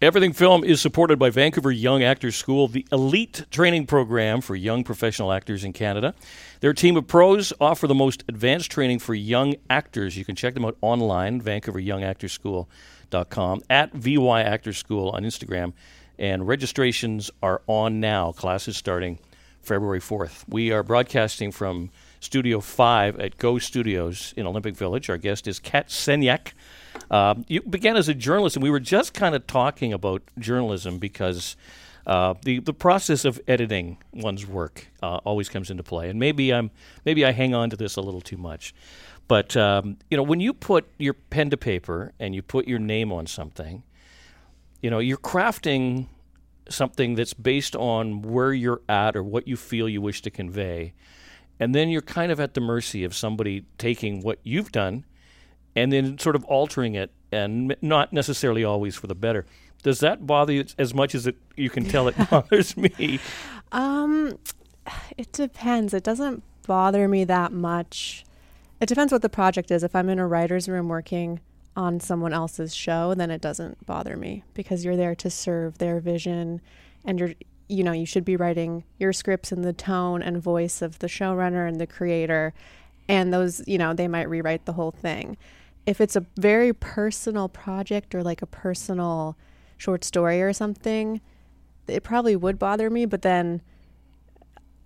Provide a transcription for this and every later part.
Everything Film is supported by Vancouver Young Actors School, the elite training program for young professional actors in Canada. Their team of pros offer the most advanced training for young actors. You can check them out online, vancouveryoungactorschool.com, at VY Actors School on Instagram. And registrations are on now. Classes starting February 4th. We are broadcasting from Studio 5 at Go Studios in Olympic Village. Our guest is Kat Senyak. Um, you began as a journalist, and we were just kind of talking about journalism because uh, the the process of editing one's work uh, always comes into play. And maybe I'm maybe I hang on to this a little too much, but um, you know when you put your pen to paper and you put your name on something, you know you're crafting something that's based on where you're at or what you feel you wish to convey. And then you're kind of at the mercy of somebody taking what you've done and then sort of altering it, and not necessarily always for the better. Does that bother you as much as it, you can tell it bothers me? Um, it depends. It doesn't bother me that much. It depends what the project is. If I'm in a writer's room working on someone else's show, then it doesn't bother me because you're there to serve their vision and you're you know, you should be writing your scripts in the tone and voice of the showrunner and the creator and those, you know, they might rewrite the whole thing if it's a very personal project or like a personal short story or something, it probably would bother me. But then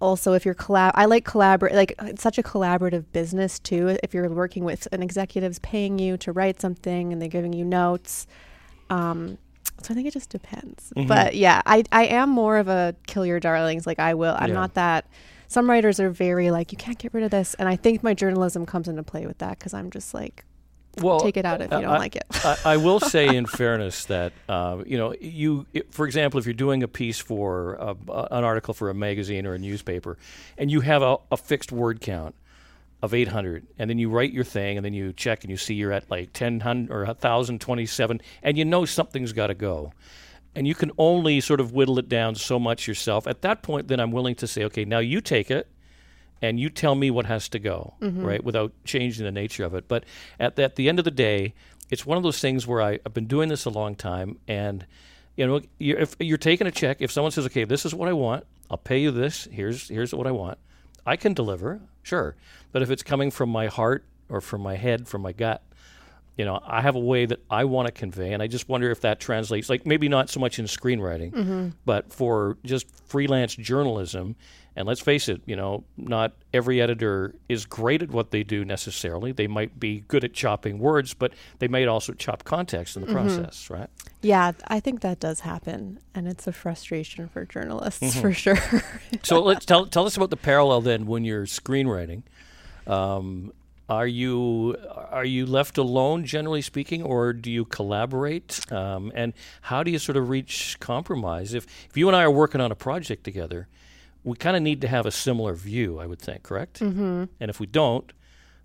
also, if you're collab, I like collaborate. Like it's such a collaborative business too. If you're working with an executive's paying you to write something and they're giving you notes. Um, so I think it just depends. Mm-hmm. But yeah, I I am more of a kill your darlings. Like I will. I'm yeah. not that. Some writers are very like you can't get rid of this, and I think my journalism comes into play with that because I'm just like well, take it out if you don't I, like it. I, I, will say, in fairness, that uh, you know, you, for example, if you're doing a piece for a, an article for a magazine or a newspaper, and you have a, a, fixed word count of 800, and then you write your thing, and then you check, and you see you're at like 1000 or 1027, and you know something's got to go. And you can only sort of whittle it down so much yourself. At that point, then I'm willing to say, okay, now you take it and you tell me what has to go, mm-hmm. right, without changing the nature of it. But at the, at the end of the day, it's one of those things where I, have been doing this a long time, and you know, you're, if you're taking a check, if someone says, "Okay, this is what I want, I'll pay you this. Here's here's what I want," I can deliver, sure. But if it's coming from my heart or from my head, from my gut, you know, I have a way that I want to convey, and I just wonder if that translates. Like maybe not so much in screenwriting, mm-hmm. but for just freelance journalism and let's face it, you know, not every editor is great at what they do necessarily. They might be good at chopping words, but they might also chop context in the mm-hmm. process, right? Yeah, I think that does happen, and it's a frustration for journalists mm-hmm. for sure. so let's tell tell us about the parallel then when you're screenwriting. Um, are you are you left alone, generally speaking, or do you collaborate? Um, and how do you sort of reach compromise? If if you and I are working on a project together we kind of need to have a similar view, I would think, correct? Mm-hmm. And if we don't,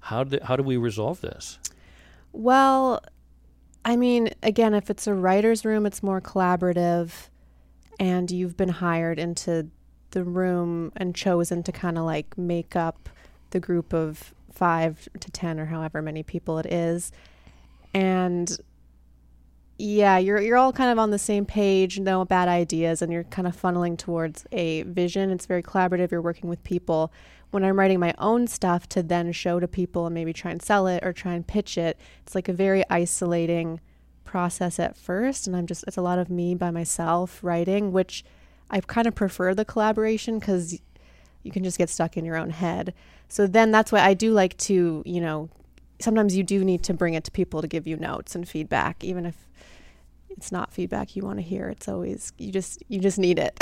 how do, how do we resolve this? Well, I mean, again, if it's a writer's room, it's more collaborative, and you've been hired into the room and chosen to kind of like make up the group of five to 10 or however many people it is. And yeah, you're you're all kind of on the same page, no bad ideas, and you're kind of funneling towards a vision. It's very collaborative. You're working with people. When I'm writing my own stuff to then show to people and maybe try and sell it or try and pitch it, it's like a very isolating process at first, and I'm just it's a lot of me by myself writing, which I kind of prefer the collaboration because you can just get stuck in your own head. So then that's why I do like to, you know, sometimes you do need to bring it to people to give you notes and feedback, even if it's not feedback you want to hear. It's always you just you just need it.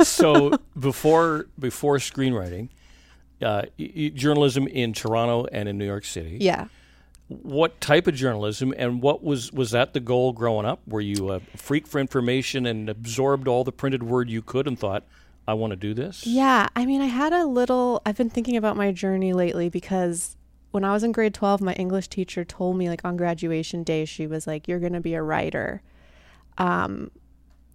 so before before screenwriting, uh, y- journalism in Toronto and in New York City. Yeah. What type of journalism and what was was that the goal growing up? Were you a freak for information and absorbed all the printed word you could and thought, I want to do this? Yeah, I mean, I had a little. I've been thinking about my journey lately because when I was in grade 12, my English teacher told me, like on graduation day, she was like, You're going to be a writer. Um,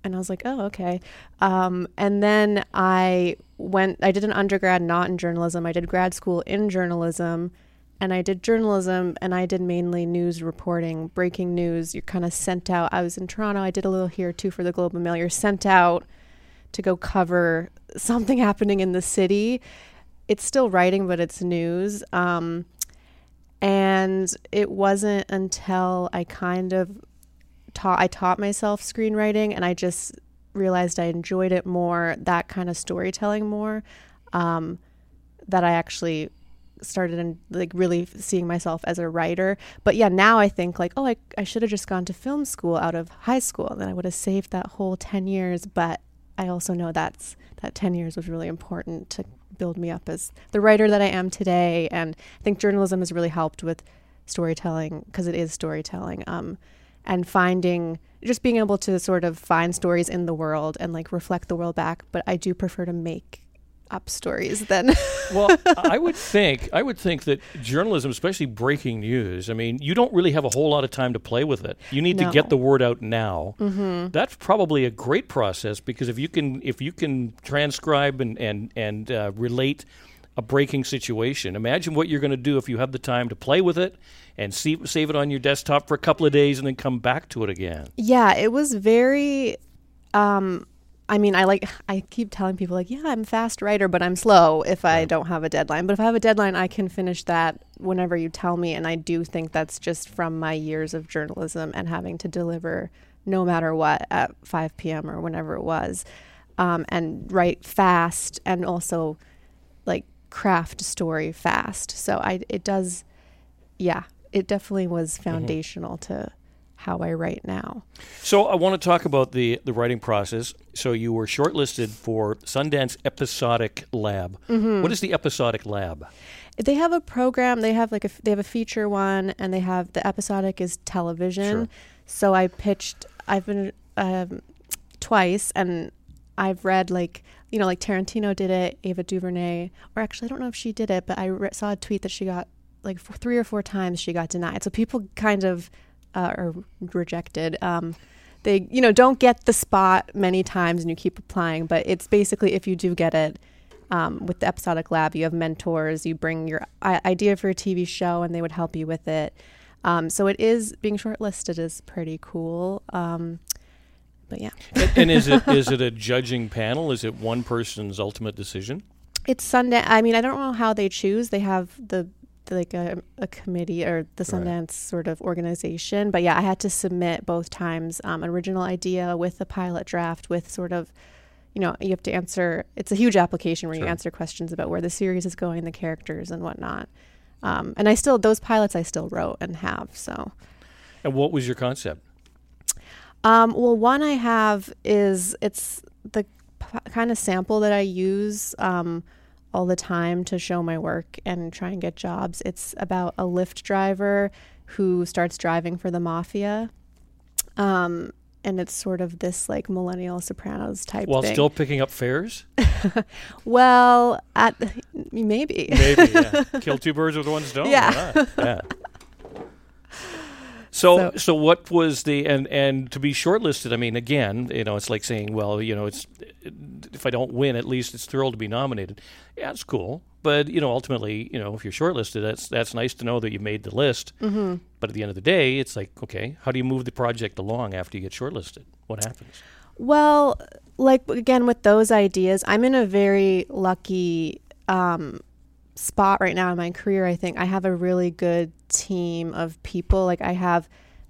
and I was like, oh, okay. Um, and then I went, I did an undergrad not in journalism. I did grad school in journalism. and I did journalism and I did mainly news reporting, breaking news. You're kind of sent out. I was in Toronto. I did a little here too for the Globe and Mail. You're sent out to go cover something happening in the city. It's still writing, but it's news. Um, and it wasn't until I kind of taught I taught myself screenwriting and I just realized I enjoyed it more, that kind of storytelling more, um, that I actually started and like really seeing myself as a writer. But yeah, now I think like, oh, I, I should have just gone to film school out of high school. and Then I would have saved that whole 10 years. But I also know that's that 10 years was really important to build me up as the writer that I am today. And I think journalism has really helped with storytelling because it is storytelling. Um, and finding just being able to sort of find stories in the world and like reflect the world back. But I do prefer to make up stories then. well, I would think I would think that journalism, especially breaking news, I mean, you don't really have a whole lot of time to play with it. You need No. to get the word out now. mm-hmm. That's probably a great process because if you can if you can transcribe and and and uh, relate a breaking situation, imagine what you're going to do if you have the time to play with it and see, save it on your desktop for a couple of days and then come back to it again. Yeah, it was very um I mean, I like I keep telling people like, yeah, I'm a fast writer, but I'm slow if I Yeah. don't have a deadline. But if I have a deadline, I can finish that whenever you tell me, and I do think that's just from my years of journalism and having to deliver no matter what at 5 p.m. or whenever it was. Um, and write fast and also like craft story fast. So I it does yeah, it definitely was foundational to how I write now. So I want to talk about the the writing process. So you were shortlisted for Sundance Episodic Lab. Mm-hmm. What is the Episodic Lab? They have a program. They have like a they have a feature one, and they have the episodic is television. Sure. So I pitched. I've been um, twice, and I've read like you know like Tarantino did it, Ava DuVernay, or actually I don't know if she did it, but I re- saw a tweet that she got like three or four times she got denied. So people kind of uh, are rejected. Um, they you know don't get the spot many times, and you keep applying. But it's basically if you do get it, um, with the episodic lab you have mentors you bring your idea for a tv show and they would help you with it um, so it is being shortlisted is pretty cool um, but yeah and, is it is it a judging panel? Is it one person's ultimate decision? it's Sundance. I mean, I don't know how they choose. They have the, the like a, a committee or the Right. Sundance sort of organization. But yeah, I had to submit both times um, an original idea with a pilot draft with sort of, you know, you have to answer. It's a huge application where Sure. you answer questions about where the series is going, the characters, and whatnot. Um, and I still those pilots I still wrote and have. So And what was your concept? Um, well, one I have is it's the p- kind of sample that I use um, all the time to show my work and try and get jobs. It's about a Lyft driver who starts driving for the mafia. Um, and it's sort of this like millennial Sopranos type While thing. still picking up fares? well, at maybe. Maybe, yeah. Kill two birds with one stone. Yeah. Yeah. So, So- so what was the and and to be shortlisted? I mean, again, you know, it's like saying, well, you know, it's if I don't win, at least it's thrilled to be nominated. Yeah, it's cool, but you know, ultimately, you know, if you're shortlisted, that's that's nice to know that you made the list. hmm But at the end of the day, it's like, okay, how do you move the project along after you get shortlisted? What happens? Well, like again with those ideas, I'm in a very lucky um, spot right now in my career. I think I have a really good team of people. Like I have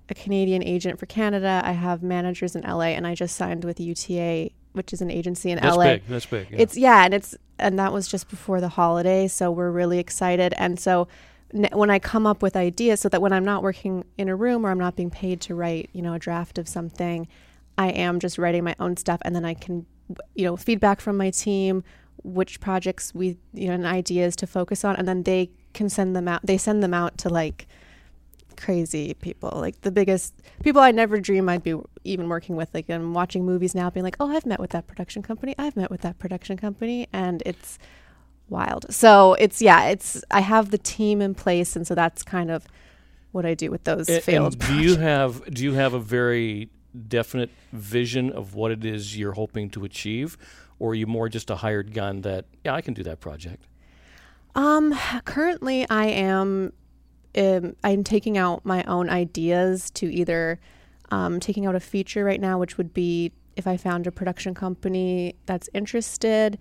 a Canadian agent for Canada. I have managers in LA, and I just signed with UTA, which is an agency in LA. That's LA. big. That's big. yeah. It's yeah, and it's and that was just before the holiday, so we're really excited. And so n- when I come up with ideas, so that when I'm not working in a room or I'm not being paid to write, you know, a draft of something, I am just writing my own stuff, and then I can, you know, feedback from my team, which projects we, you know, and ideas to focus on, and then they can send them out. They send them out to like crazy people, like the biggest people I never dream I'd be even working with. Like I'm watching movies now, being like, oh, I've met with that production company. I've met with that production company, and it's wild. So it's yeah, it's I have the team in place, and so that's kind of what I do with those A- failed. and do you have do you have a very definite vision of what it is you're hoping to achieve, or are you more just a hired gun that yeah I can do that project? Um, currently I am um, I'm taking out my own ideas to either um, taking out a feature right now, which would be if I found a production company that's interested,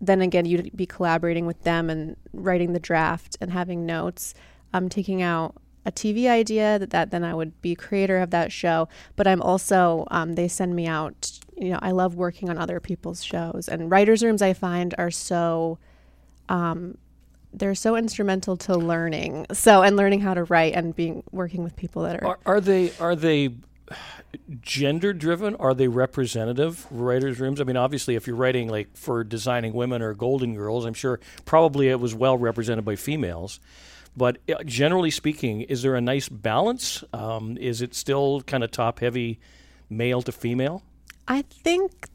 then again, you'd be collaborating with them and writing the draft and having notes. I'm taking out a TV idea that, that then I would be creator of that show. But I'm also, um, they send me out, you know, I love working on other people's shows. And writers' rooms I find are so, um, they're so instrumental to learning. So, and learning how to write and being, working with people that are. Are, are they, are they, gender driven? Are they representative writers' rooms? I mean, obviously, if you're writing like for designing women or Golden Girls, I'm sure probably it was well represented by females. But uh, generally speaking, is there a nice balance? Um, is it still kind of top heavy male to female? I think,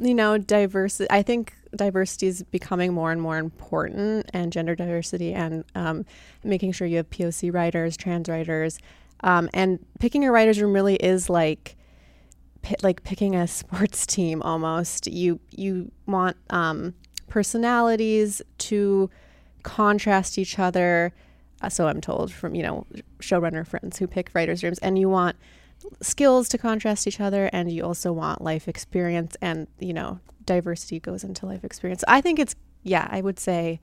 you know, diversity, I think diversity is becoming more and more important, and gender diversity and um, making sure you have POC writers, trans writers, um, and picking your writers room really is like like picking a sports team almost. You you want um, personalities to contrast each other. Uh, so I'm told from you know showrunner friends who pick writers rooms, and you want skills to contrast each other, and you also want life experience, and you know diversity goes into life experience. I think it's yeah, I would say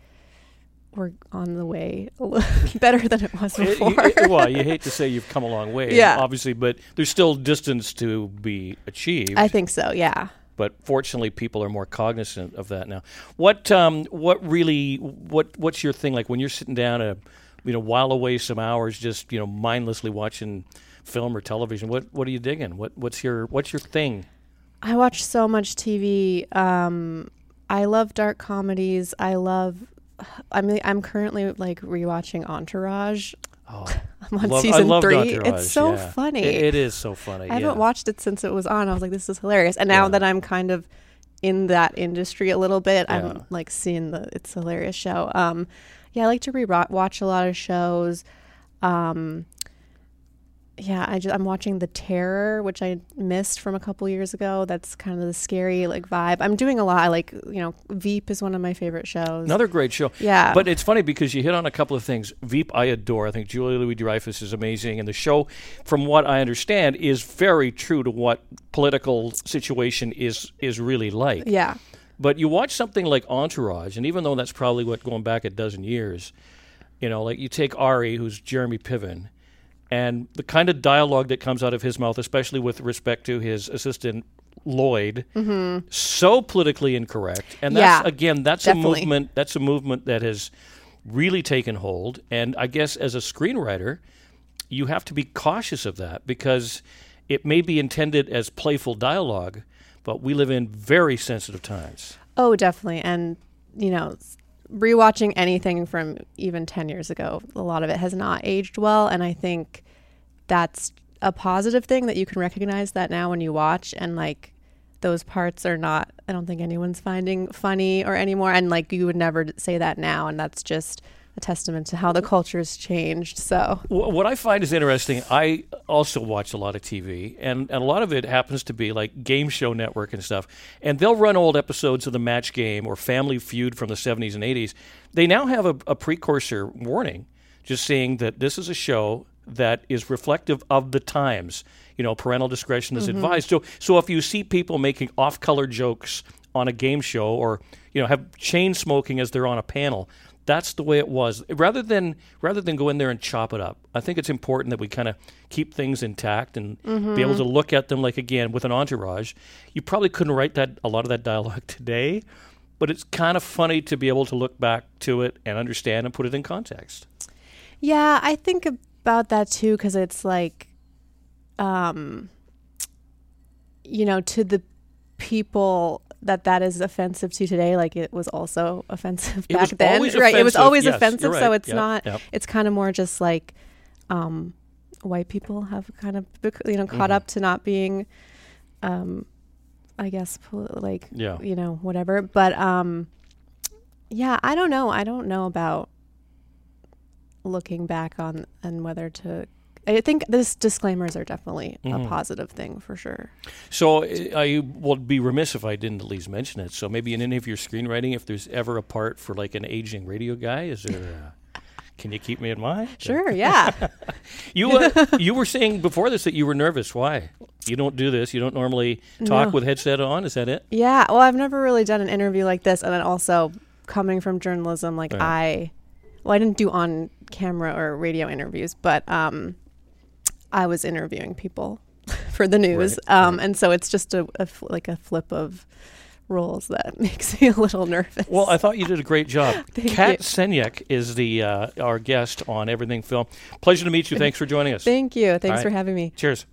we're on the way better than it was before. It, it, well, you hate to say you've come a long way, yeah. obviously, but there's still distance to be achieved. I think so, yeah. But fortunately, people are more cognizant of that now. What um, what really what what's your thing like when you're sitting down a you know while away some hours just you know mindlessly watching film or television? What what are you digging? What what's your what's your thing? I watch so much TV. Um, I love dark comedies. I love I'm I'm currently like rewatching Entourage. Oh, I'm on love, season three. It's so yeah. funny. It, it is so funny. I haven't watched it since it was on. I was like, this is hilarious. And now Yeah. that I'm kind of in that industry a little bit, Yeah. I'm like seeing the it's a hilarious show. Um, yeah, I like to re-watch a lot of shows. Um, yeah, I just I'm watching The Terror, which I missed from a couple years ago. That's kind of the scary like vibe. I'm doing a lot. I like you know Veep is one of my favorite shows. Another great show. yeah, But it's funny because you hit on a couple of things. Veep, I adore. I think Julia Louis Dreyfus is amazing, and the show, from what I understand, is very true to what political situation is is really like. yeah, But you watch something like Entourage, and even though that's probably what going back a dozen years, you know, like you take Ari, who's Jeremy Piven, and the kind of dialogue that comes out of his mouth, especially with respect to his assistant Lloyd, mm-hmm. so politically incorrect. And that's Yeah, again, that's definitely. a movement. That's a movement that has really taken hold. And I guess as a screenwriter, you have to be cautious of that because it may be intended as playful dialogue, but we live in very sensitive times. Oh, definitely. And, you know, rewatching anything from even 10 years ago, a lot of it has not aged well. And I think that's a positive thing that you can recognize that now when you watch and like those parts are not, I don't think anyone's finding funny or anymore. And like you would never say that now. And that's just a testament to how the culture's changed. So, What I find is interesting, I also watch a lot of TV, and, and a lot of it happens to be like Game Show Network and stuff. And they'll run old episodes of The Match Game or Family Feud from the 70s and 80s. They now have a, a precursor warning just saying that this is a show that is reflective of the times. You know, parental discretion is mm-hmm. advised. So, so if you see people making off-color jokes on a game show, or you know, have chain smoking as they're on a panel, that's the way it was. Rather than rather than go in there and chop it up, I think it's important that we kind of keep things intact and be able to look at them like again with an entourage. You probably couldn't write that a lot of that dialogue today, but it's kind of funny to be able to look back to it and understand and put it in context. yeah, I think about that too because it's like, um, you know, to the people that that is offensive to today, like it was also offensive back then, right? It was always Yes, offensive, you're so it's Yep, not. yep. It's kind of more just like, um, white people have kind of you know caught Mhm. up to not being, um, I guess like Yeah. you know whatever. But um, yeah, I don't know. I don't know about looking back on and whether to. I think this disclaimers are definitely Mhm. a positive thing for sure. So uh, I would be remiss if I didn't at least mention it. So maybe in any of your screenwriting, if there's ever a part for like an aging radio guy, is there? Uh, Can you keep me in mind? Sure, yeah. You uh, you were saying before this that you were nervous. Why? You don't do this. You don't normally talk No. with headset on. Is that it? yeah. Well, I've never really done an interview like this. And then also coming from journalism, like Right. I, well, I didn't do on camera or radio interviews, but um, I was interviewing people for the news. Right, um, And so it's just a, a fl- like a flip of roles that makes me a little nervous. Well, I thought you did a great job. Thank Kat you. Senyek is the uh, our guest on Everything Film. Pleasure to meet you. Thanks for joining us. Thank you. Thanks right. for having me. Cheers.